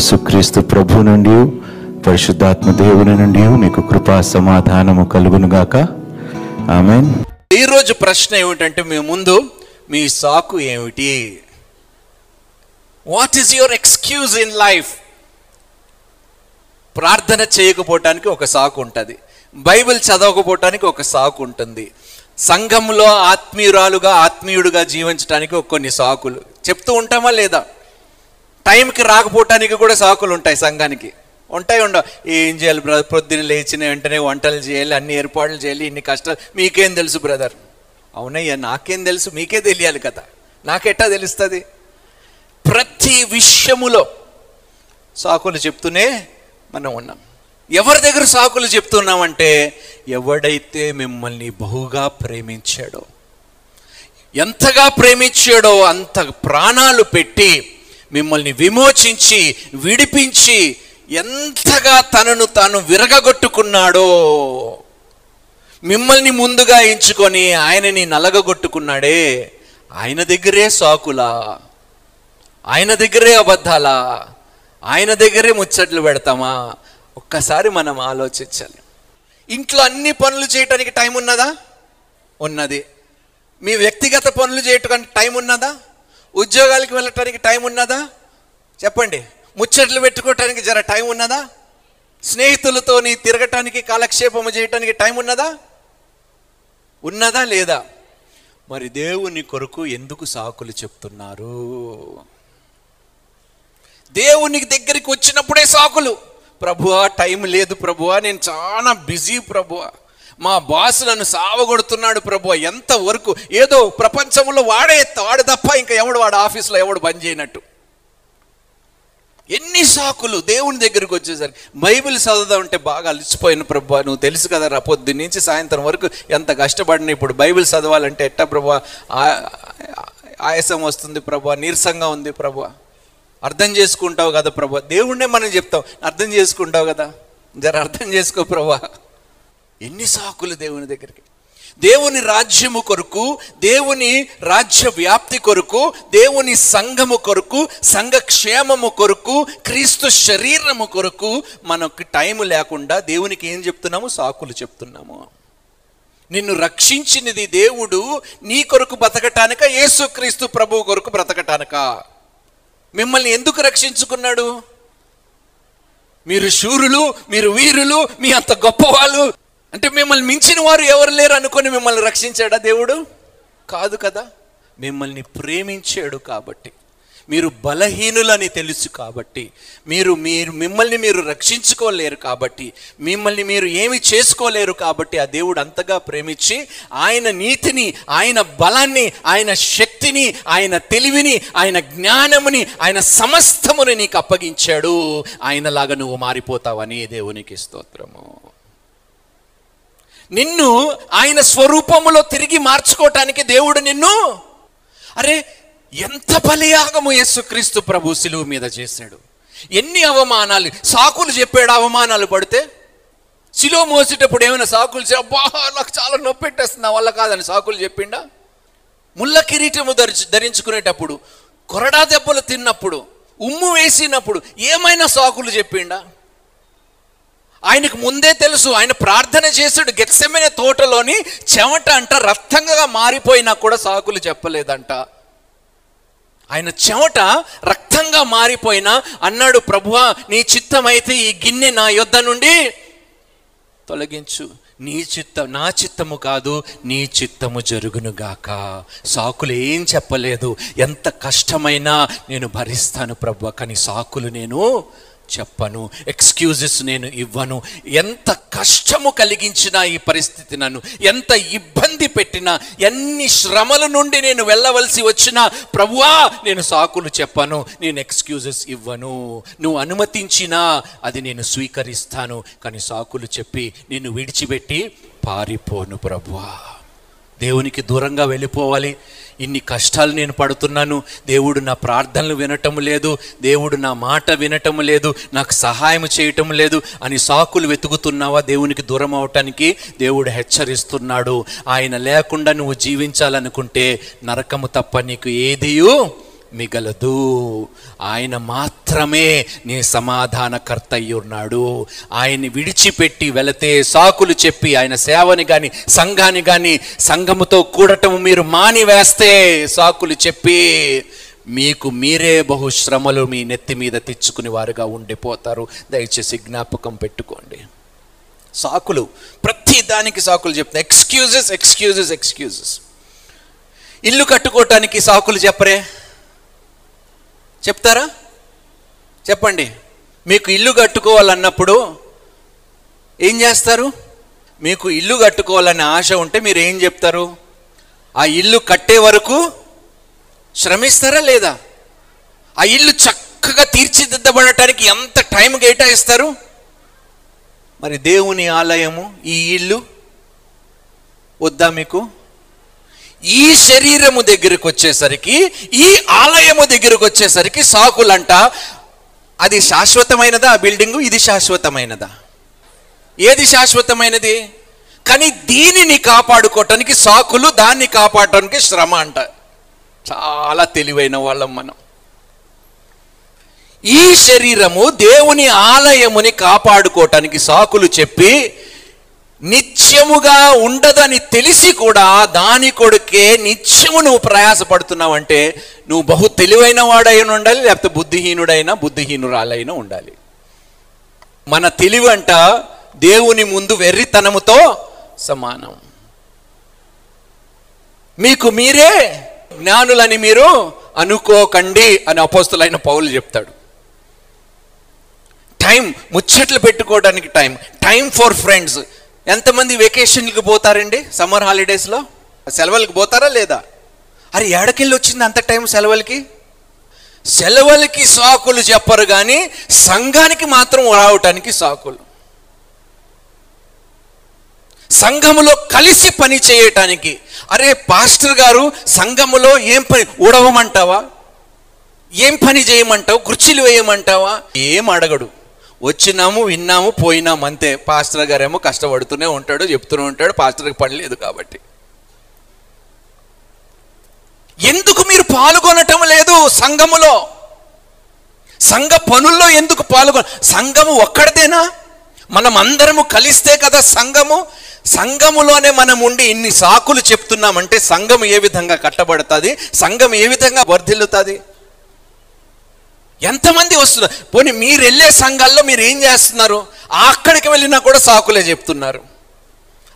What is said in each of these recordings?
యేసుక్రీస్తు ప్రభు నుండి పరిశుద్ధాత్మ దేవుని నుండి మీకు కృపా సమాధానము కలుగునుగాక ఆమె ఈరోజు ప్రశ్న ఏమిటంటే మీ ముందు మీ సాకు ఏమిటి? What is your excuse in life ప్రార్థన చేయకపోవటానికి ఒక సాకు ఉంటుంది. బైబిల్ చదవకపోవటానికి ఒక సాకు ఉంటుంది. సంఘంలో ఆత్మీయురాలుగా ఆత్మీయుడుగా జీవించడానికి కొన్ని సాకులు. చెప్తూ ఉంటామా లేదా? టైంకి రాకపోవటానికి కూడా సాకులు ఉంటాయి సంఘానికి. ఉంటాయి ఉండవు. ఏం చేయాలి బ్రదర్ పొద్దున్న లేచిన వెంటనే వంటలు చేయాలి అన్ని ఏర్పాట్లు చేయాలి ఇన్ని కష్టాలు. మీకేం తెలుసు బ్రదర్? అవునయ్యా నాకేం తెలుసు? మీకే తెలియాలి కదా. నాకెట్టా తెలుస్తుంది? ప్రతి విషయములో సాకులు చెప్తూనే మనం ఉన్నాం. ఎవరి దగ్గర సాకులు చెప్తున్నామంటే ఎవడైతే మిమ్మల్ని బహుగా ప్రేమించాడో ఎంతగా ప్రేమించాడో అంత ప్రాణాలు పెట్టి మిమ్మల్ని విమోచించి విడిపించి ఎంతగా తనను తాను విరగగొట్టుకున్నాడో మిమ్మల్ని ముందుగా ఎంచుకొని ఆయనని నలగగొట్టుకున్నాడే ఆయన దగ్గరే సాకులా? ఆయన దగ్గరే అబద్ధాలా? ఆయన దగ్గరే ముచ్చట్లు పెడతామా? ఒక్కసారి మనం ఆలోచించాలి. ఇంట్లో అన్ని పనులు చేయటానికి టైం ఉన్నదా? ఉన్నది. మీ వ్యక్తిగత పనులు చేయటానికి టైం ఉన్నదా? ఉద్యోగాలకు వెళ్ళటానికి టైం ఉన్నదా? చెప్పండి. ముచ్చట్లు పెట్టుకోవటానికి జర టైం ఉన్నదా? స్నేహితులతోని తిరగటానికి కాలక్షేపము చేయటానికి టైం ఉన్నదా? ఉన్నదా లేదా? మరి దేవుని కొరకు ఎందుకు సాకులు చెప్తున్నారు? దేవునికి దగ్గరికి వచ్చినప్పుడే సాకులు. ప్రభువా టైం లేదు ప్రభువా నేను చాలా బిజీ ప్రభువా. మా బాస్ నన్ను సావగొడుతున్నాడు ప్రభు ఎంత వరకు? ఏదో ప్రపంచంలో వాడే వాడు తప్ప ఇంకా ఎవడు వాడు ఆఫీస్లో ఎవడు బంద్ చేయనట్టు. ఎన్ని సాకులు దేవుని దగ్గరికి వచ్చేసరికి బైబిల్ చదవదామంటే బాగా అలిసిపోయిన ప్రభు నువ్వు తెలుసు కదా రా పొద్దు నుంచి సాయంత్రం వరకు ఎంత కష్టపడిన ఇప్పుడు బైబిల్ చదవాలంటే ఎట్టా ప్రభు ఆయాసం వస్తుంది ప్రభు నీరసంగా ఉంది ప్రభు అర్థం చేసుకుంటావు కదా ప్రభు దేవుణ్ణే మనం చెప్తాం అర్థం చేసుకుంటావు కదా. జర అర్థం చేసుకో ప్రభా ఎన్ని సాకులు దేవుని దగ్గరికి? దేవుని రాజ్యము కొరకు దేవుని రాజ్య వ్యాప్తి కొరకు దేవుని సంఘము కొరకు సంఘ క్షేమము కొరకు క్రీస్తు శరీరము కొరకు మనకు టైం లేకుండా దేవునికి ఏం చెప్తున్నాము? సాకులు చెప్తున్నాము. నిన్ను రక్షించినది దేవుడు నీ కొరకు బ్రతకటానిక? యేసుక్రీస్తు ప్రభు కొరకు బ్రతకటానిక? మిమ్మల్ని ఎందుకు రక్షించుకున్నాడు? మీరు శూరులు మీరు వీరులు మీ అంత గొప్పవాళ్ళు అంటే మిమ్మల్ని మించిన వారు ఎవరు లేరు అనుకొని మిమ్మల్ని రక్షించాడా దేవుడు? కాదు కదా. మిమ్మల్ని ప్రేమించాడు కాబట్టి. మీరు బలహీనులని తెలుసు కాబట్టి. మీరు మీరు మిమ్మల్ని మీరు రక్షించుకోలేరు కాబట్టి. మిమ్మల్ని మీరు ఏమి చేసుకోలేరు కాబట్టి ఆ దేవుడు అంతగా ప్రేమించి ఆయన నీతిని ఆయన బలాన్ని ఆయన శక్తిని ఆయన తెలివిని ఆయన జ్ఞానముని ఆయన సమస్తముని నీకు అప్పగించాడు. ఆయనలాగా నువ్వు మారిపోతావని దేవునికి స్తోత్రము. నిన్ను ఆయన స్వరూపములో తిరిగి మార్చుకోవటానికి దేవుడు నిన్ను అరే ఎంత బలియాగము యేసుక్రీస్తు ప్రభు శిలువు మీద చేశాడు. ఎన్ని అవమానాలు సాకులు చెప్పాడు అవమానాలు పడితే శిలువ మోసేటప్పుడు ఏమైనా సాకులు అబ్బా నాకు చాలా నొప్పి పెట్టేస్తుంది నా వల్ల కాదని సాకులు చెప్పిండా? ముళ్ళ కిరీటము ధరించి ధరించుకునేటప్పుడు కొరడా దెబ్బలు తిన్నప్పుడు ఉమ్ము వేసినప్పుడు ఏమైనా సాకులు చెప్పిండా? ఆయనకు ముందే తెలుసు ఆయన ప్రార్థన చేసాడు గెత్సెమైన తోటలోని చెమట అంట రక్తంగా మారిపోయినా కూడా సాకులు చెప్పలేదంట. ఆయన చెమట రక్తంగా మారిపోయినా అన్నాడు ప్రభువా నీ చిత్తమైతే ఈ గిన్నె నా యొద్ద నుండి తొలగించు. నీ చిత్తం నా చిత్తము కాదు నీ చిత్తము జరుగునుగాక సాకులు ఏం చెప్పలేదు. ఎంత కష్టమైనా నేను భరిస్తాను ప్రభు కానీ సాకులు నేను చెప్పను ఎక్స్క్యూజెస్ నేను ఇవ్వను. ఎంత కష్టము కలిగించిన ఈ పరిస్థితి నన్ను ఎంత ఇబ్బంది పెట్టినా ఎన్ని శ్రమల నుండి నేను వెళ్ళవలసి వచ్చినా ప్రభువా నేను సాకులు చెప్పను నేను ఎక్స్క్యూజెస్ ఇవ్వను. నువ్వు అనుమతించినా అది నేను స్వీకరిస్తాను కానీ సాకులు చెప్పి నిన్ను విడిచిపెట్టి పారిపోను ప్రభువా. దేవునికి దూరంగా వెళ్ళిపోవాలి. ఇన్ని కష్టాలు నేను పడుతున్నాను. దేవుడు నా ప్రార్థనలు వినటం లేదు. దేవుడు నా మాట వినటం లేదు. నాకు సహాయం చేయటం లేదు. అని సాకులు వెతుకుతున్నావా దేవునికి దూరం అవటానికి? దేవుడు హెచ్చరిస్తున్నాడు. ఆయన లేకుండా నువ్వు జీవించాలనుకుంటే నరకము తప్ప నీకు ఏదియూ మిగలదు. ఆయన మాత్రమే నీ సమాధానకర్త అయి ఉన్నాడు ఆయన్ని విడిచిపెట్టి వెళితే సాకులు చెప్పి ఆయన సేవని కానీ సంఘాన్ని కానీ సంఘముతో కూడటం మీరు మానివేస్తే సాకులు చెప్పి మీకు మీరే బహుశ్రమలు మీ నెత్తి మీద తెచ్చుకుని వారుగా ఉండిపోతారు. దయచేసి జ్ఞాపకం పెట్టుకోండి. సాకులు ప్రతి దానికి సాకులు చెప్తాయి ఎక్స్క్యూజెస్ ఎక్స్క్యూజెస్ ఎక్స్క్యూజెస్ ఇల్లు కట్టుకోవటానికి సాకులు చెప్పరే? చెప్తారా? చెప్పండి. మీకు ఇల్లు కట్టుకోవాలన్నప్పుడు ఏం చేస్తారు? మీకు ఇల్లు కట్టుకోవాలనే ఆశ ఉంటే మీరు ఏం చెప్తారు? ఆ ఇల్లు కట్టే వరకు శ్రమిస్తారా లేదా? ఆ ఇల్లు చక్కగా తీర్చిదిద్దబడటానికి ఎంత టైం కేటాయిస్తారు? మరి దేవుని ఆలయము ఈ ఇల్లు వద్దా మీకు? ఈ శరీరము దగ్గరకు వచ్చేసరికి ఈ ఆలయము దగ్గరకు వచ్చేసరికి సాకులంట అది శాశ్వతమైనదా ఆ బిల్డింగు? ఇది శాశ్వతమైనదా? ఏది శాశ్వతమైనది? కానీ దీనిని కాపాడుకోవటానికి సాకులు దాన్ని కాపాడటానికి శ్రమ అంట. చాలా తెలివైన వాళ్ళం మనం. ఈ శరీరము దేవుని ఆలయముని కాపాడుకోవటానికి సాకులు చెప్పి నిత్యముగా ఉండదని తెలిసి కూడా దాని కొడుకే నిత్యము నువ్వు ప్రయాసపడుతున్నావంటే నువ్వు బహు తెలివైన వాడైన ఉండాలి లేకపోతే బుద్ధిహీనుడైనా బుద్ధిహీనురాలైనా ఉండాలి. మన తెలివంట దేవుని ముందు వెర్రితనముతో సమానం. మీకు మీరే జ్ఞానులని మీరు అనుకోకండి అని అపోస్తులైన పౌలు చెప్తాడు. టైం ముచ్చట్లు పెట్టుకోవడానికి టైం. Time for friends. ఎంతమంది వెకేషన్కి పోతారండి? సమ్మర్ హాలిడేస్లో సెలవులకి పోతారా లేదా? అరే ఏడకెళ్ళి వచ్చింది అంత టైం సెలవులకి? సెలవులకి సాకులు చెప్పరు కానీ సంఘానికి మాత్రం రావటానికి సాకులు. సంఘములో కలిసి పని చేయటానికి. అరే పాస్టర్ గారు సంఘములో ఏం పని? ఉడవమంటావా ఏం పని చేయమంటావు? కుర్చీలు వేయమంటావా? ఏం అడగడు. వచ్చినాము విన్నాము పోయినాము అంతే. పాస్టర్ గారేమో కష్టపడుతూనే ఉంటాడు చెప్తూనే ఉంటాడు పాస్టర్కి పని లేదు కాబట్టి. ఎందుకు మీరు పాల్గొనటం లేదు సంఘములో? సంఘ పనుల్లో ఎందుకు పాల్గొన సంఘము ఒక్కడిదేనా? మనం అందరము కలిస్తే కదా సంఘము? సంఘములోనే మనం ఉండి ఇన్ని సాకులు చెప్తున్నామంటే సంఘం ఏ విధంగా కట్టబడుతుంది? సంఘం ఏ విధంగా వర్ధిల్లుతుంది? ఎంతమంది వస్తున్నారు పోనీ మీరు వెళ్ళే సంఘాల్లో మీరు ఏం చేస్తున్నారు? అక్కడికి వెళ్ళినా కూడా సాకులే చెప్తున్నారు.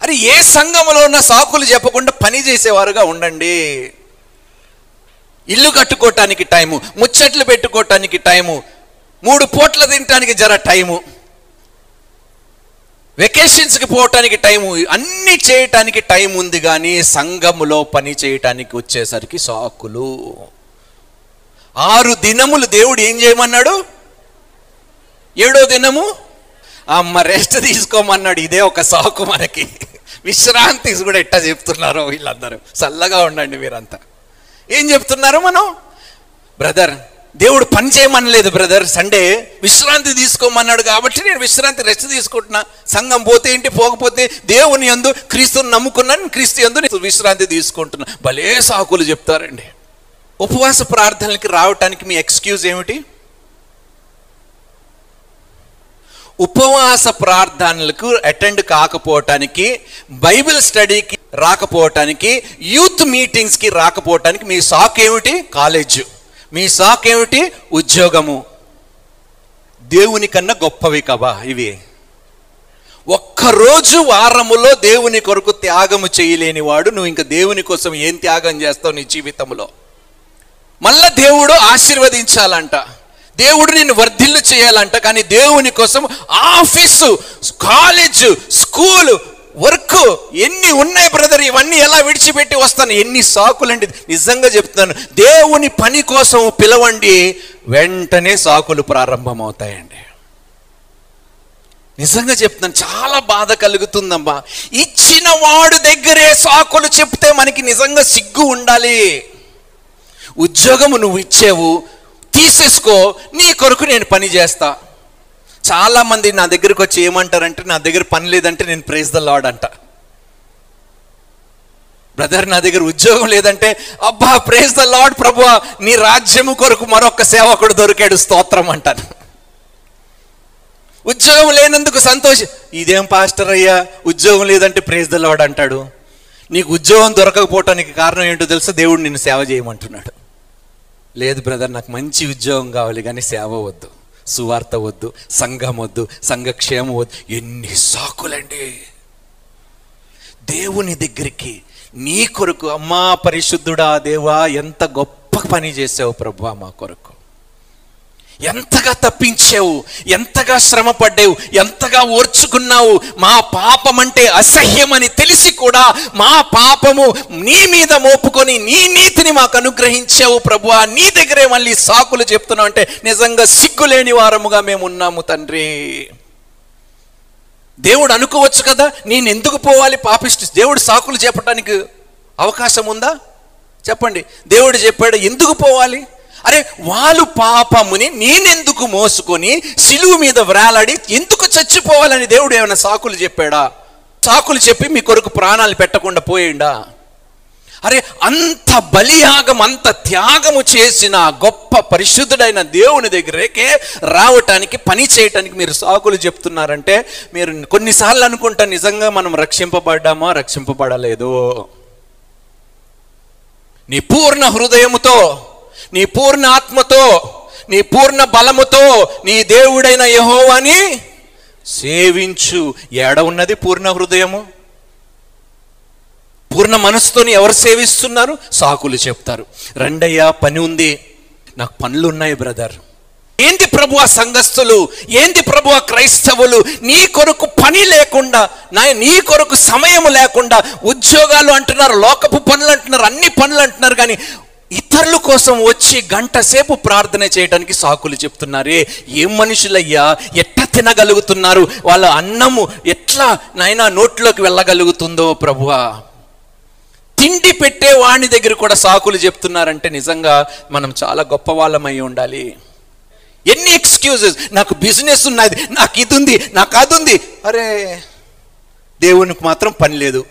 అరే ఏ సంఘములో ఉన్న సాకులు చెప్పకుండా పని చేసేవారుగా ఉండండి. ఇల్లు కట్టుకోవటానికి టైము ముచ్చట్లు పెట్టుకోవటానికి టైము మూడు పూట్ల తినటానికి జర టైము వెకేషన్స్కి పోవటానికి టైము అన్నీ చేయటానికి టైం ఉంది కానీ సంఘములో పని చేయటానికి వచ్చేసరికి సాకులు. ఆరు దినములు దేవుడు ఏం చేయమన్నాడు? ఏడో దినము? అమ్మ రెస్ట్ తీసుకోమన్నాడు. ఇదే ఒక సాకు మనకి. విశ్రాంతి కూడా ఎట్టా చెప్తున్నారు వీళ్ళందరూ. చల్లగా ఉండండి మీరంతా. ఏం చెప్తున్నారు మనం? బ్రదర్ దేవుడు పని చేయమనలేదు బ్రదర్. సండే విశ్రాంతి తీసుకోమన్నాడు కాబట్టి నేను విశ్రాంతి రెస్ట్ తీసుకుంటున్నా. సంఘం పోతే ఏంటి పోకపోతే దేవుని యందు క్రీస్తుని నమ్ముకున్నాను క్రీస్తు యందు విశ్రాంతి తీసుకుంటున్నా. భలే సాకులు చెప్తారండి. ఉపవాస ప్రార్థనలకి రావటానికి మీ ఎక్స్క్యూజ్ ఏమిటి? ఉపవాస ప్రార్థనలకు అటెండ్ కాకపోవటానికి బైబిల్ స్టడీకి రాకపోవటానికి యూత్ మీటింగ్స్కి రాకపోవటానికి మీ సాక్ ఏమిటి? కాలేజ్. మీ సాక్ ఏమిటి? ఉద్యోగము. దేవుని కన్నా గొప్పవి కవా ఇవి. ఒక్కరోజు వారములో దేవుని కొరకు త్యాగము చేయలేని వాడు నువ్వు ఇంకా దేవుని కోసం ఏం త్యాగం చేస్తావు నీ జీవితంలో? మళ్ళా దేవుడు ఆశీర్వదించాలంట. దేవుడు నిన్ను వర్ధిల్లు చేయాలంట కానీ దేవుని కోసం ఆఫీసు కాలేజ్ స్కూల్ వర్క్ ఎన్ని ఉన్నాయి బ్రదర్? ఇవన్నీ ఎలా విడిచిపెట్టి వస్తాను? ఎన్ని సాకులండి. నిజంగా చెప్తున్నాను దేవుని పని కోసం పిలవండి వెంటనే సాకులు ప్రారంభమవుతాయండి. నిజంగా చెప్తున్నాను చాలా బాధ కలుగుతుందమ్మా. ఇచ్చిన వాడు దగ్గరే సాకులు చెప్తే మనకి నిజంగా సిగ్గు ఉండాలి. ఉద్యోగము నువ్వు ఇచ్చేవు తీసేసుకో నీ కొరకు నేను పని చేస్తా. చాలామంది నా దగ్గరకు వచ్చి ఏమంటారంటే నా దగ్గర పని లేదంటే నేను ప్రైజ్ ద లాడ్ అంట. బ్రదర్ నా దగ్గర ఉద్యోగం లేదంటే అబ్బా ప్రేజ్ ద లార్డ్ ప్రభు నీ రాజ్యము కొరకు మరొక సేవకుడు దొరికాడు స్తోత్రం అంటాను. ఉద్యోగం లేనందుకు సంతోషం ఇదేం పాస్టర్ అయ్యా ఉద్యోగం లేదంటే ప్రేజ్ ద లార్డ్ అంటాడు. నీకు ఉద్యోగం దొరకకపోవటానికి కారణం ఏంటో తెలుసా? దేవుడు నిన్ను సేవ చేయమంటున్నాడు. లేదు బ్రదర్ నాకు మంచి ఉద్యోగం కావాలి కానీ సేవ వద్దు సువార్త వద్దు సంఘం వద్దు సంఘక్షేమం వద్దు. ఎన్ని సాకులండి. దేవుని దగ్గరికి నీ కొరకు అమ్మా పరిశుద్ధుడా దేవా ఎంత గొప్ప పని చేసావు ప్రభు మా కొరకు. ఎంతగా తప్పించావు ఎంతగా శ్రమ పడ్డావు ఎంతగా ఓర్చుకున్నావు మా పాపం అంటే అసహ్యమని తెలిసి కూడా మా పాపము నీ మీద మోపుకొని నీ నీతిని మాకు అనుగ్రహించావు ప్రభువా. నీ దగ్గరే మళ్ళీ సాకులు చెప్తున్నావు అంటే నిజంగా సిగ్గులేని వారముగా మేము ఉన్నాము తండ్రి. దేవుడు అనుకోవచ్చు కదా నేను ఎందుకు పోవాలి పాపిష్టి? దేవుడు సాకులు చెప్పడానికి అవకాశం ఉందా? చెప్పండి. దేవుడు చెప్పాడు ఎందుకు పోవాలి? అరే వాళ్ళు పాపముని నేనెందుకు మోసుకొని సిలువు మీద వ్రాలాడి ఎందుకు చచ్చిపోవాలని దేవుడు ఏమైనా సాకులు చెప్పాడా? సాకులు చెప్పి మీ కొరకు ప్రాణాలు పెట్టకుండా పోయిండా? అరే అంత బలియాగం అంత త్యాగము చేసిన గొప్ప పరిశుద్ధుడైన దేవుని దగ్గరకే రావటానికి పని చేయటానికి మీరు సాకులు చెప్తున్నారంటే మీరు కొన్నిసార్లు అనుకుంటా నిజంగా మనం రక్షింపబడ్డామా రక్షింపబడలేదు? నీ పూర్ణ హృదయముతో నీ పూర్ణ ఆత్మతో నీ పూర్ణ బలముతో నీ దేవుడైన యహోవాని సేవించు. ఏడ ఉన్నది పూర్ణ హృదయము? పూర్ణ మనసుతోని ఎవరు సేవిస్తున్నారు? సాకులు చెప్తారు. రండయ్యా పని ఉంది. నాకు పనులు ఉన్నాయి బ్రదర్. ఏంది ప్రభు ఆ సంఘస్థులు? ఏంది ప్రభు ఆ క్రైస్తవులు? నీ కొరకు పని లేకుండా నా నీ కొరకు సమయం లేకుండా ఉద్యోగాలు అంటున్నారు లోకపు పనులు అంటున్నారు అన్ని పనులు అంటున్నారు కానీ ఇతరుల కోసం వచ్చి గంట సేపు ప్రార్థన చేయడానికి సాకులు చెప్తున్నారే. ఏం మనుషులయ్యా? ఎట్లా తినగలుగుతున్నారు? వాళ్ళ అన్నము ఎట్లా నైనా నోట్లోకి వెళ్ళగలుగుతుందో ప్రభువా? తిండి పెట్టే వాణి దగ్గర కూడా సాకులు చెప్తున్నారంటే నిజంగా మనం చాలా గొప్ప వాళ్ళమై ఉండాలి. ఎన్ని ఎక్స్క్యూజెస్? నాకు బిజినెస్ ఉన్నది నాకు ఇది ఉంది నాకు అది ఉంది అరే దేవునికి మాత్రం పని లేదు.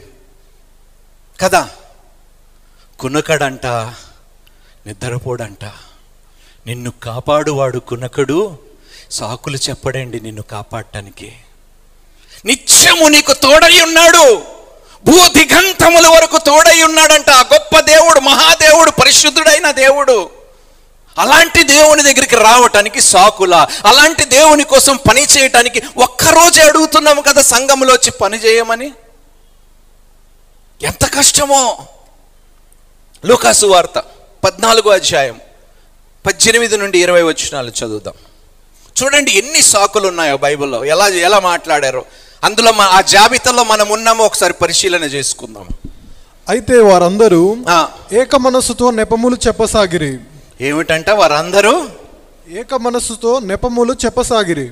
కదా? కునకడంట. నిద్రపోడంట. నిన్ను కాపాడువాడు కునకడు సాకులు చెప్పడండి నిన్ను కాపాడటానికి. నిత్యము నీకు తోడై ఉన్నాడు. భూ దిగంతముల వరకు తోడై ఉన్నాడంట. ఆ గొప్ప దేవుడు మహాదేవుడు పరిశుద్ధుడైన దేవుడు. అలాంటి దేవుని దగ్గరికి రావటానికి సాకుల. అలాంటి దేవుని కోసం పని చేయటానికి ఒక్కరోజు అడుగుతున్నాము కదా సంఘంలో వచ్చి పని చేయమని. ఎంత కష్టమో. లూకాసు వార్త. పద్నాలుగో అధ్యాయం పద్దెనిమిది నుండి ఇరవై వచనాలు చదువుదాం. చూడండి ఎన్ని సాకులు ఉన్నాయో బైబిల్లో. ఎలా ఎలా మాట్లాడారో. అందులో ఆ జాబితాలో మనం ఉన్నామో ఒకసారి పరిశీలన చేసుకుందాం. అయితే వారందరూ ఏక మనస్సుతో నెపములు చెప్పసాగిరి. ఏమిటంట వారందరూ? ఏక మనస్సుతో నెపములు చెప్పసాగిరి.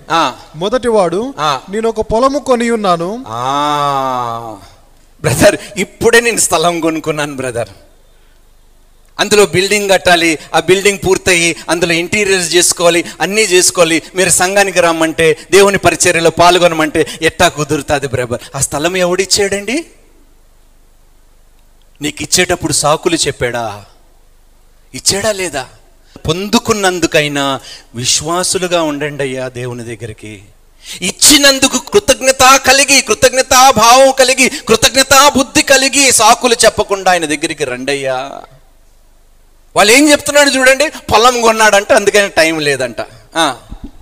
మొదటివాడు. నేను ఒక పొలము కొని ఉన్నాను. ఆ, బ్రదర్ ఇప్పుడే నేను స్థలం కొనుక్కున్నాను బ్రదర్. అందులో బిల్డింగ్ కట్టాలి ఆ బిల్డింగ్ పూర్తయి అందులో ఇంటీరియర్స్ చేసుకోవాలి అన్నీ చేసుకోవాలి. మీరు సంఘానికి రమ్మంటే దేవుని పరిచర్యలో పాల్గొనమంటే ఎట్టా కుదురుతుంది బ్రదర్? ఆ స్థలం ఎవడిచ్చాడండి? నీకు ఇచ్చేటప్పుడు సాకులు చెప్పాడా? ఇచ్చాడా లేదా? పొందుకున్నందుకైనా విశ్వాసులుగా ఉండండి అయ్యా దేవుని దగ్గరికి. ఇచ్చినందుకు కృతజ్ఞత కలిగి కృతజ్ఞతా భావం కలిగి కృతజ్ఞతా బుద్ధి కలిగి సాకులు చెప్పకుండా ఆయన దగ్గరికి రండయ్యా. వాళ్ళు ఏం చెప్తున్నాడు చూడండి పొలం కొన్నాడంట అందుకని టైం లేదంట.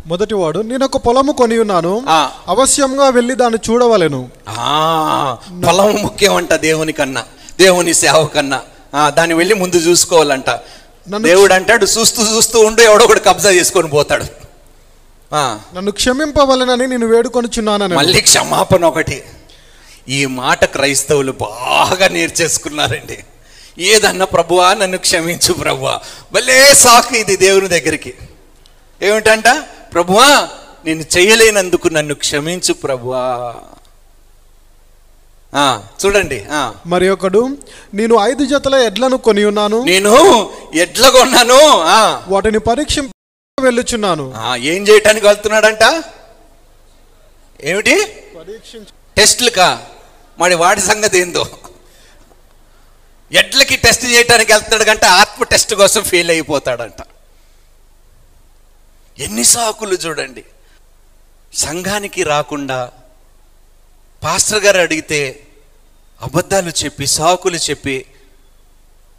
మొదటివాడు నేను ఒక పొలము కొని ఉన్నాను. అవశ్యంగా వెళ్ళి దాన్ని చూడవలెను. ఆ, పొలం ముఖ్యం అంట దేవుని కన్నా దేవుని సేవ కన్నా. ఆ, దాన్ని వెళ్ళి ముందు చూసుకోవాలంట. దేవుడు అంటాడు చూస్తూ చూస్తూ ఉండు ఎవడో ఒకడు కబ్జా చేసుకొని పోతాడు. ఆ, నన్ను క్షమింపవలెనని నేను వేడుకొనుచున్నానని మళ్ళీ క్షమాపణ ఒకటి. ఈ మాట క్రైస్తవులు బాగా నేర్చేసుకున్నారండి. ఏదన్నా ప్రభువా నన్ను క్షమించు ప్రభువా. భలే సాకు ఇది దేవుని దగ్గరికి. ఏమిటంట? ప్రభువా నేను చేయలేనందుకు నన్ను క్షమించు ప్రభువా. ఆ, చూడండి ఆ. మరి ఒకడు నేను ఐదు జతల ఎడ్లను కొని ఉన్నాను. నేను ఎడ్ల కొన్నాను ఆ, వాటిని పరీక్షింప వెళ్ళుచున్నాను. ఏం చేయటానికి వెళ్తున్నాడంట? ఏమిటి? టెస్ట్లుకా? మరి వాడి సంగతి ఏందో? ఎడ్లకి టెస్ట్ చేయడానికి వెళ్తున్నాడు కంటే ఆత్మ టెస్ట్ కోసం ఫెయిల్ అయిపోతాడంట. ఎన్ని సాకులు చూడండి. సంఘానికి రాకుండా పాస్టర్ గారు అడిగితే అబద్ధాలు చెప్పి సాకులు చెప్పి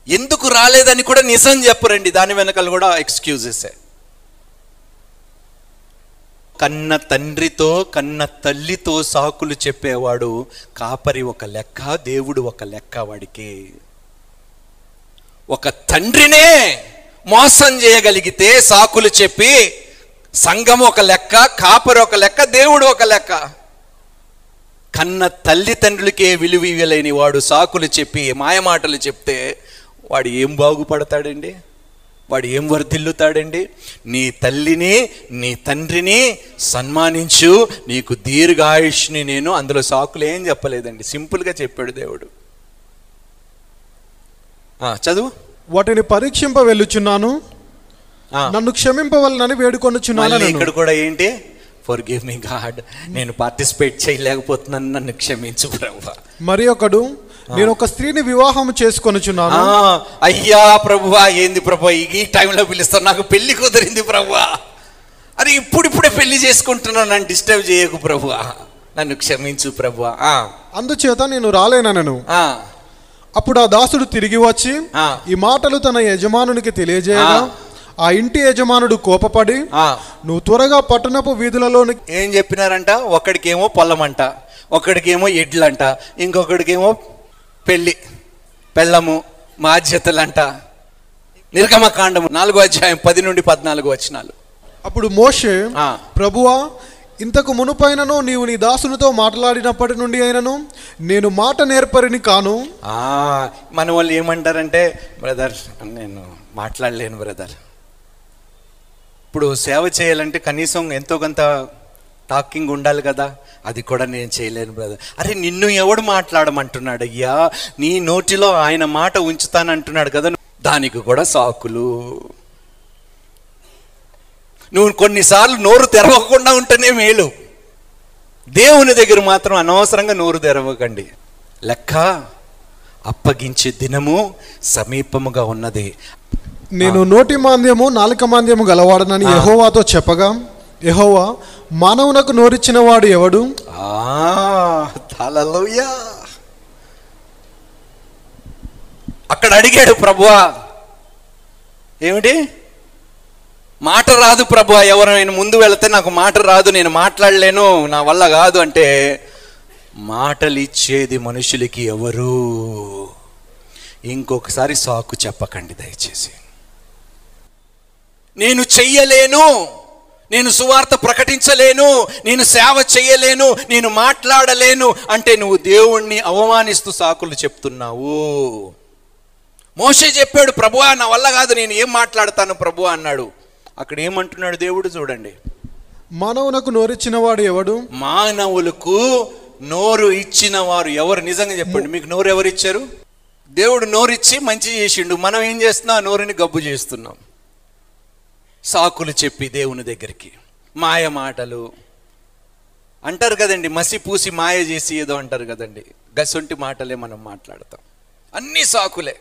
ఎందుకు రాలేదని కూడా నిజం చెప్పరండి. దాని వెనకాల కూడా ఎక్స్క్యూజెస్ కన్న తండ్రితో కన్న తల్లితో సాకులు చెప్పేవాడు కాపరి ఒక లెక్క దేవుడు ఒక లెక్క వాడికి. ఒక తండ్రినే మోసం చేయగలిగితే సాకులు చెప్పి సంఘం ఒక లెక్క కాపరు ఒక లెక్క దేవుడు ఒక లెక్క. కన్న తల్లిదండ్రులకే విలువ ఇవ్వలేని వాడు సాకులు చెప్పి మాయమాటలు చెప్తే వాడు ఏం బాగుపడతాడండి? వాడు ఏం వర్ధిల్లుతాడండి? నీ తల్లిని నీ తండ్రిని సన్మానించు నీకు దీర్ఘాయుష్ని నేను అందులో సాకులు ఏం చెప్పలేదండి. సింపుల్గా చెప్పాడు దేవుడు. చదువు? వాటిని పరీక్షింప వెళ్ళుచున్నాను. నన్ను క్షమింపవలనని వేడుకొనుచున్నాను. ఇక్కడ కూడా ఏంటి? ఫర్ గివ్ మీ గాడ్ నేను పార్టిసిపేట్ చేయలేకపోతున్నాను. నన్ను క్షమించు ప్రభు. మరి ఒకడు నేను ఒక స్త్రీని వివాహం చేసుకొనుచున్నాను. అయ్యా ప్రభువా ఏంది ప్రభు? ఈ టైంలో పిలుస్తాను నాకు పెళ్ళి కుదిరింది ప్రభువా అరే ఇప్పుడిప్పుడే పెళ్ళి చేసుకుంటున్నాను. నన్ను డిస్టర్బ్ చేయకు ప్రభువా నన్ను క్షమించు ప్రభువా ఆ, అందుచేత నేను రాలేనను అప్పుడు ఆ దాసుడు తిరిగి వచ్చి. ఈ మాటలు తన యజమానునికి తెలియజేయగా ఆ. ఇంటి యజమానుడు కోపపడి ఆ. నువ్వు త్వరగా పట్టణపు వీధులలోని ఏం చెప్పినారంట ఒకడికేమో పొల్లమంట ఒకడికేమో ఎడ్లంట ఇంకొకడికేమో పెళ్ళి పెళ్ళము బాధ్యతలంట నిర్గమకాండము నాలుగో అధ్యాయం పది నుండి పద్నాలుగు వచనాలు అప్పుడు మోషే. ప్రభువా ఇంతకు మునుపైనను నీవు నీ దాసునితో మాట్లాడినప్పటి నుండి అయినను నేను మాట నేర్పరిని కాను. ఆ, మన వాళ్ళు ఏమంటారంటే బ్రదర్ నేను మాట్లాడలేను బ్రదర్. ఇప్పుడు సేవ చేయాలంటే కనీసం ఎంతో కొంత టాకింగ్ ఉండాలి కదా. అది కూడా నేను చేయలేను బ్రదర్. అరే నిన్ను ఎవడు మాట్లాడమంటున్నాడు అయ్యా? నీ నోటిలో ఆయన మాట ఉంచుతానంటున్నాడు కదా. దానికి కూడా సాకులు. నువ్వు కొన్నిసార్లు నోరు తెరవకుండా ఉంటేనే మేలు. దేవుని దగ్గర మాత్రం అనవసరంగా నోరు తెరవకండి. లెక్క అప్పగించే దినము సమీపముగా ఉన్నది. నేను నోటి మాంద్యము నాలుక మాంద్యము గలవాడనని యెహోవాతో చెప్పగా యెహోవా మానవునకు నోరిచ్చిన వాడు ఎవడు? అక్కడ అడిగాడు ప్రభువా. ఏమిటి? మాట రాదు ప్రభువా ఎవరైనా ముందు వెళితే నాకు మాట రాదు నేను మాట్లాడలేను నా వల్ల కాదు అంటే మాటలు ఇచ్చేది మనుషులకి ఎవరు? ఇంకొకసారి సాకు చెప్పకండి దయచేసి. నేను చెయ్యలేను నేను సువార్త ప్రకటించలేను నేను సేవ చేయలేను నేను మాట్లాడలేను అంటే నువ్వు దేవుణ్ణి అవమానిస్తూ సాకులు చెప్తున్నావు. మోషే చెప్పాడు ప్రభువా నా వల్ల కాదు నేను ఏం మాట్లాడతాను ప్రభు అన్నాడు. అక్కడ ఏమంటున్నాడు దేవుడు చూడండి. మానవునకు నోరిచ్చిన వాడు ఎవడు? మానవులకు నోరు ఇచ్చిన వారు ఎవరు? నిజంగా చెప్పండి మీకు నోరు ఎవరు ఇచ్చారు దేవుడు నోరు ఇచ్చి మంచి చేసిండు. మనం ఏం చేస్తున్నాం? నోరుని గబ్బు చేస్తున్నాం. సాకులు చెప్పి దేవుని దగ్గరికి. మాయ మాటలు. అంటారు కదండి మసి పూసి మాయ చేసి ఏదో అంటారు కదండి. గసొంటి మాటలే మనం మాట్లాడతాం. అన్ని సాకులే.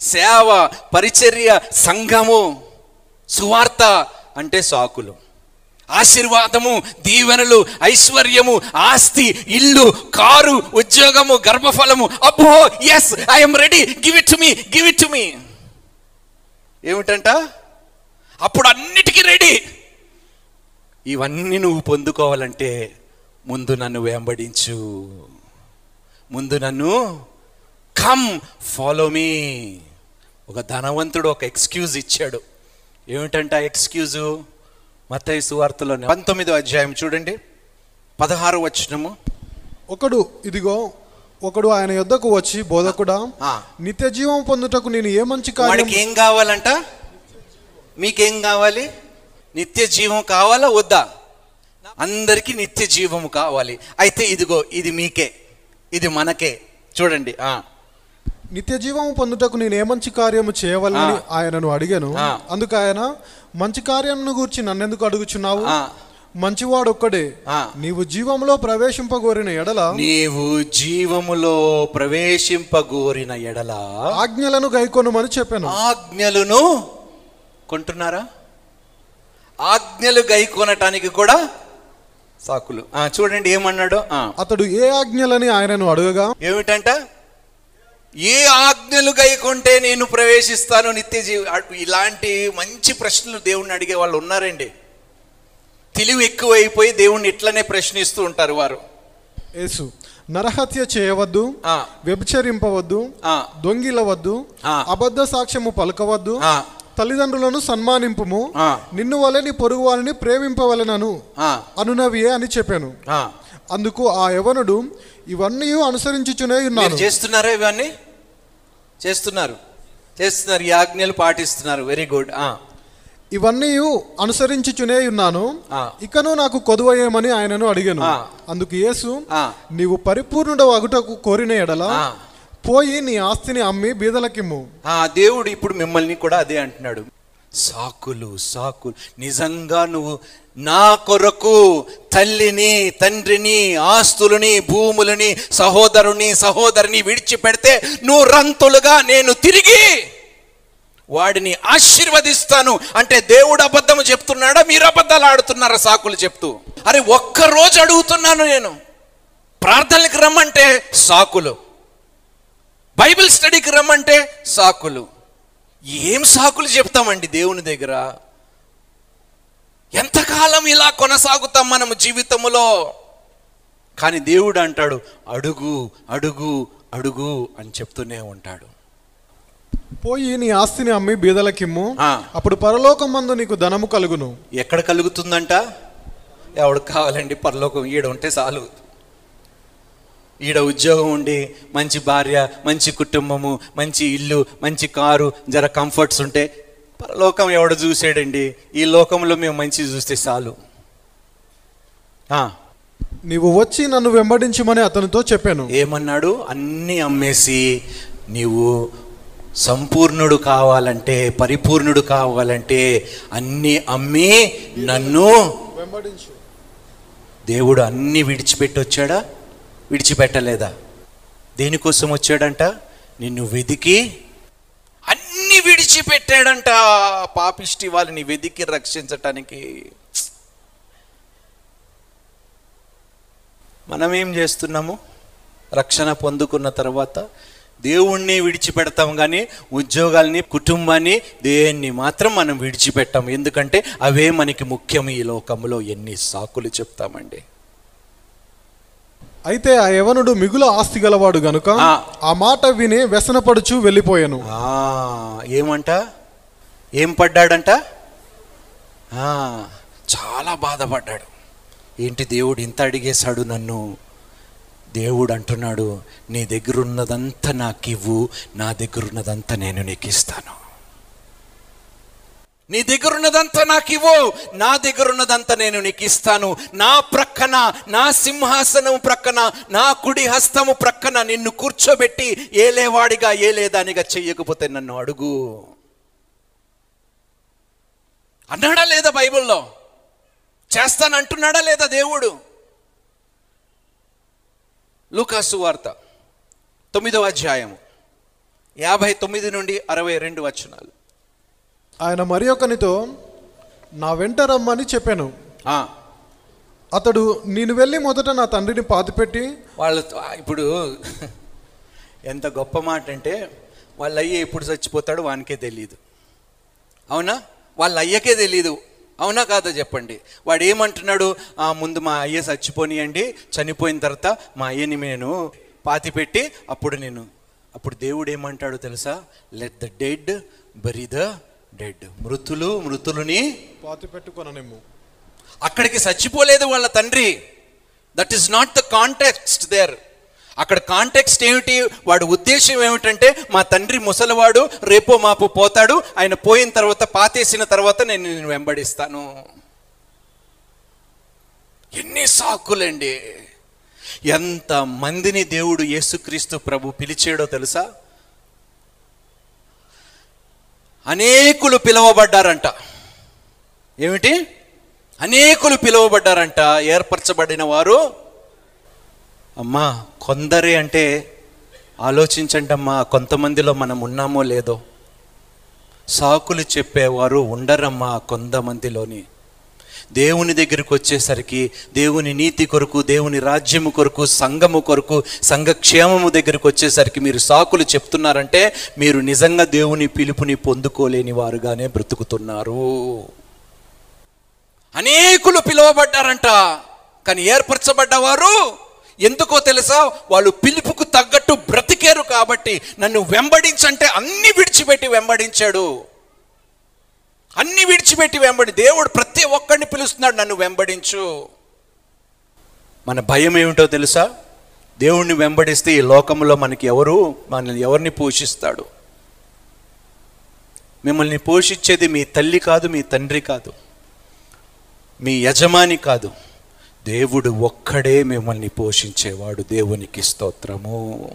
సేవ పరిచర్య సంఘము. సువార్త అంటే సాకులు. ఆశీర్వాదము దీవెనలు ఐశ్వర్యము ఆస్తి ఇల్లు కారు ఉద్యోగము గర్భఫలము. అబ్బో yes I'm ready give it me give it me ఏమిటంట? అప్పుడు అన్నిటికీ రెడీ ఇవన్నీ నువ్వు పొందుకోవాలంటే ముందు నన్ను వెంబడించు. ముందు నన్ను కమ్ ఫాలో మీ ఒక ధనవంతుడు ఒక ఎక్స్క్యూజ్ ఇచ్చాడు. ఏమిటంట ఎక్స్క్యూజు? మత్తయి సువార్తలో పంతొమ్మిదో అధ్యాయం చూడండి. పదహారు వచ్చినము ఒకడు ఇదిగో ఒకడు ఆయన యొద్దకు వచ్చి బోధకుడా ఆ. నిత్య జీవం పొందుటకు నేను ఏ మంచి కార్యం ఏం కావాలంట? మీకేం కావాలి? నిత్య జీవం కావాలా వద్దా? అందరికీ నిత్య జీవము కావాలి. అయితే ఇదిగో ఇది మీకే. ఇది మనకే. చూడండి ఆ. నిత్య జీవము పొందుటకు నేను ఏ మంచి కార్యము చేయవలని. ఆయనను అడిగాను. అందుకు ఆయన మంచి కార్యమును గూర్చి నన్నెందుకు అడుగుచున్నావు? ఆ. మంచివాడొక్కడే. ఆ. నీవు జీవంలో ప్రవేశింపగోరిన ఎడల నీవు జీవములో ప్రవేశింపగోరిన ఎడల ఆజ్ఞలను గైకొనుమని చెప్పాను. ఆజ్ఞలను కొంటున్నారా? ఆజ్ఞలు గైకొనటానికి కూడా సాకులు. చూడండి ఏమన్నాడు. అతడు ఏ ఆజ్ఞలని ఆయనను అడగగా? ఏమిటంట? ఏ ఆజ్ఞలు గైకొంటే నేను ప్రవేశిస్తాను నిత్య జీవ ఇలాంటి మంచి ప్రశ్నలు దేవుణ్ణి అడిగే వాళ్ళు ఉన్నారండి. తెలివి ఎక్కువైపోయి దేవుణ్ణి ఇట్లనే ప్రశ్నిస్తూ ఉంటారు వారు. యేసు నరహత్య చేయవద్దు ఆ, వ్యభిచరింపవద్దు ఆ, దొంగిలవద్దు ఆ. అబద్ధ సాక్ష్యము పలకవద్దు ఆ, తల్లిదండ్రులను సన్మానింపుము ఆ. నిన్ను వలని పొరుగు వారిని ప్రేమింపవలనను ఆ, అనునవియే అని చెప్పాను. అందుకు ఆ యవనుడు ఇవన్నీ అనుసరించుచునే మీరు ఉన్నాను. చేస్తున్నారా ఇవన్నీ? చేస్తున్నారు. చేస్తున్నారు. ఈ ఆజ్ఞలు పాటిస్తున్నారు. వెరీ గుడ్ ఇవన్నీ అనుసరించుచునే ఉన్నాను. ఇకను నాకు కొదువయేమని ఆయనను అడిగాను. అందుకు యేసు ఆ. నీవు పరిపూర్ణుడు అగుటకు కోరిన ఎడల. పోయి నీ ఆస్తిని అమ్మి బీదలకిమ్ము. ఆ దేవుడు ఇప్పుడు మిమ్మల్ని కూడా అదే అంటున్నాడు. సాకులు సాకులు నిజంగా నువ్వు నా కొరకు తల్లిని తండ్రిని ఆస్తులని భూములని సహోదరుని సహోదరిని విడిచిపెడితే నువ్వు రంతులుగా నేను తిరిగి వాడిని ఆశీర్వదిస్తాను. అంటే దేవుడు అబద్ధము చెప్తున్నాడా? మీరు అబద్ధాలు ఆడుతున్నారా? సాకులు చెప్తూ. అరే ఒక్క రోజు అడుగుతున్నాను నేను. ప్రార్థనలకు రమ్మంటే సాకులు. బైబిల్ స్టడీకి రమ్మంటే సాకులు. ఏం సాకులు చెప్తామండి దేవుని దగ్గర? ఎంతకాలం ఇలా కొనసాగుతాం మనం జీవితంలో కానీ దేవుడు అంటాడు అడుగు అడుగు అడుగు అని చెప్తూనే ఉంటాడు. పోయి నీ ఆస్తిని అమ్మి బీదలకిమ్ము. అప్పుడు పరలోకం మందు నీకు ధనము కలుగును. ఎక్కడ కలుగుతుందంట? ఎవడికి కావాలండి పరలోకం? ఈడ ఉంటే చాలు. ఈడ ఉద్యోగం ఉండి మంచి భార్య మంచి కుటుంబము మంచి ఇల్లు మంచి కారు జర కంఫర్ట్స్ ఉంటే పరలోకం ఎవడు చూసాడండి? ఈ లోకంలో మేము మంచి చూస్తే చాలు. ఆ, నీవు వచ్చి నన్ను వెంబడించమని అతనితో చెప్పాను. ఏమన్నాడు? అన్నీ అమ్మేసి నీవు సంపూర్ణుడు కావాలంటే పరిపూర్ణుడు కావాలంటే అన్నీ అమ్మి నన్ను వెంబడించు. దేవుడు అన్ని విడిచిపెట్టి వచ్చాడా విడిచిపెట్టలేదా? దేనికోసం వచ్చాడంట? నిన్ను వెదికి అన్ని విడిచిపెట్టాడంట. పాపిష్టి వాళ్ళని వెదికి రక్షించటానికి. మనం ఏం చేస్తున్నాము? రక్షణ పొందుకున్న తర్వాత దేవుణ్ణి విడిచిపెడతాం కానీ ఉద్యోగాల్ని కుటుంబాన్ని దేన్ని మాత్రం మనం విడిచిపెట్టాం. ఎందుకంటే అవే మనకి ముఖ్యం ఈ లోకంలో. ఎన్ని సాకులు చెప్తామండి. అయితే ఆ యవనుడు మిగుల ఆస్తి గలవాడు గనుక ఆ. మాట విని వ్యసనపడుచు వెళ్ళిపోయాను. ఏమంట? ఏం పడ్డాడంట? చాలా బాధపడ్డాడు. ఏంటి దేవుడు ఇంత అడిగేశాడు నన్ను? దేవుడు అంటున్నాడు నీ దగ్గర ఉన్నదంతా నాకు ఇవ్వు నా దగ్గర ఉన్నదంతా నేను నీకు ఇస్తాను నీ దగ్గర ఉన్నదంతా నాకు ఇవ్వు. నా దగ్గర ఉన్నదంతా నేను నీకు ఇస్తాను. నా ప్రక్కన నా సింహాసనం ప్రక్కన నా కుడి హస్తము ప్రక్కన నిన్ను కూర్చోబెట్టి ఏలేవాడిగా ఏలేదానిగా చెయ్యకపోతే నన్ను అడుగు. అన్నాడా లేదా బైబిల్లో? చేస్తానంటున్నాడా లేదా దేవుడు? లూకాసు వార్త తొమ్మిదవ అధ్యాయము యాభై తొమ్మిది నుండి అరవై రెండు వచనాలు. ఆయన మరి ఒకనితో నా వెంట రమ్మని చెప్పాను. అతడు నేను వెళ్ళి మొదట నా తండ్రిని పాతిపెట్టి వాళ్ళు ఇప్పుడు ఎంత గొప్ప మాట అంటే వాళ్ళ అయ్య ఎప్పుడు చచ్చిపోతాడో వానికే తెలియదు అవునా? వాళ్ళ అయ్యకే తెలియదు అవునా కాదా చెప్పండి? వాడు ఏమంటున్నాడు "ఆ, ముందు మా అయ్య చచ్చిపోనియండి. చనిపోయిన తర్వాత మా అయ్యని నేను పాతి పెట్టి అప్పుడు నేను అప్పుడు దేవుడు ఏమంటాడు తెలుసా? Let the dead bury the dead. మృతులు మృతులని పాతి పెట్టుకొననేమో అక్కడికి చచ్చిపోలేదు వాళ్ళ తండ్రి. That is not the context there అక్కడ కాంటెక్స్ట్ ఏమిటి? వాడి ఉద్దేశం ఏమిటంటే మా తండ్రి ముసలివాడు రేపో మాపు పోతాడు ఆయన పోయిన తర్వాత పాతేసిన తర్వాత నేను నేను వెంబడిస్తాను. ఎన్ని సాకులండి. ఎంత మందిని దేవుడు యేసుక్రీస్తు ప్రభు పిలిచాడో తెలుసా? అనేకులు పిలువబడ్డారంట. ఏమిటి? అనేకులు పిలువబడ్డారంట. ఏర్పరచబడిన వారు అమ్మా కొందరే అంటే ఆలోచించండి అమ్మా కొంతమందిలో మనం ఉన్నామో లేదో. సాకులు చెప్పేవారు ఉండరమ్మా కొంతమందిలోని. దేవుని దగ్గరికి వచ్చేసరికి దేవుని నీతి కొరకు దేవుని రాజ్యము కొరకు సంఘము కొరకు సంఘక్షేమము దగ్గరికి వచ్చేసరికి మీరు సాకులు చెప్తున్నారంటే మీరు నిజంగా దేవుని పిలుపుని పొందుకోలేని వారుగానే బ్రతుకుతున్నారు. అనేకులు పిలువబడ్డారంట కానీ ఏర్పరచబడ్డవారు ఎందుకో తెలుసా? వాళ్ళు పిలుపుకు తగ్గట్టు బ్రతికేరు కాబట్టి నన్ను వెంబడించంటే అన్ని విడిచిపెట్టి వెంబడించాడు. అన్ని విడిచిపెట్టి వెంబడి దేవుడు ప్రతి ఒక్కడిని పిలుస్తున్నాడు నన్ను వెంబడించు. మన భయం ఏమిటో తెలుసా? దేవుణ్ణి వెంబడిస్తే ఈ లోకంలో మనకి ఎవరు మనల్ని ఎవరిని పోషిస్తాడు? మిమ్మల్ని పోషించేది మీ తల్లి కాదు మీ తండ్రి కాదు. మీ యజమాని కాదు. దేవుడు ఒక్కడే మిమ్మల్ని పోషించేవాడు. దేవునికి స్తోత్రము.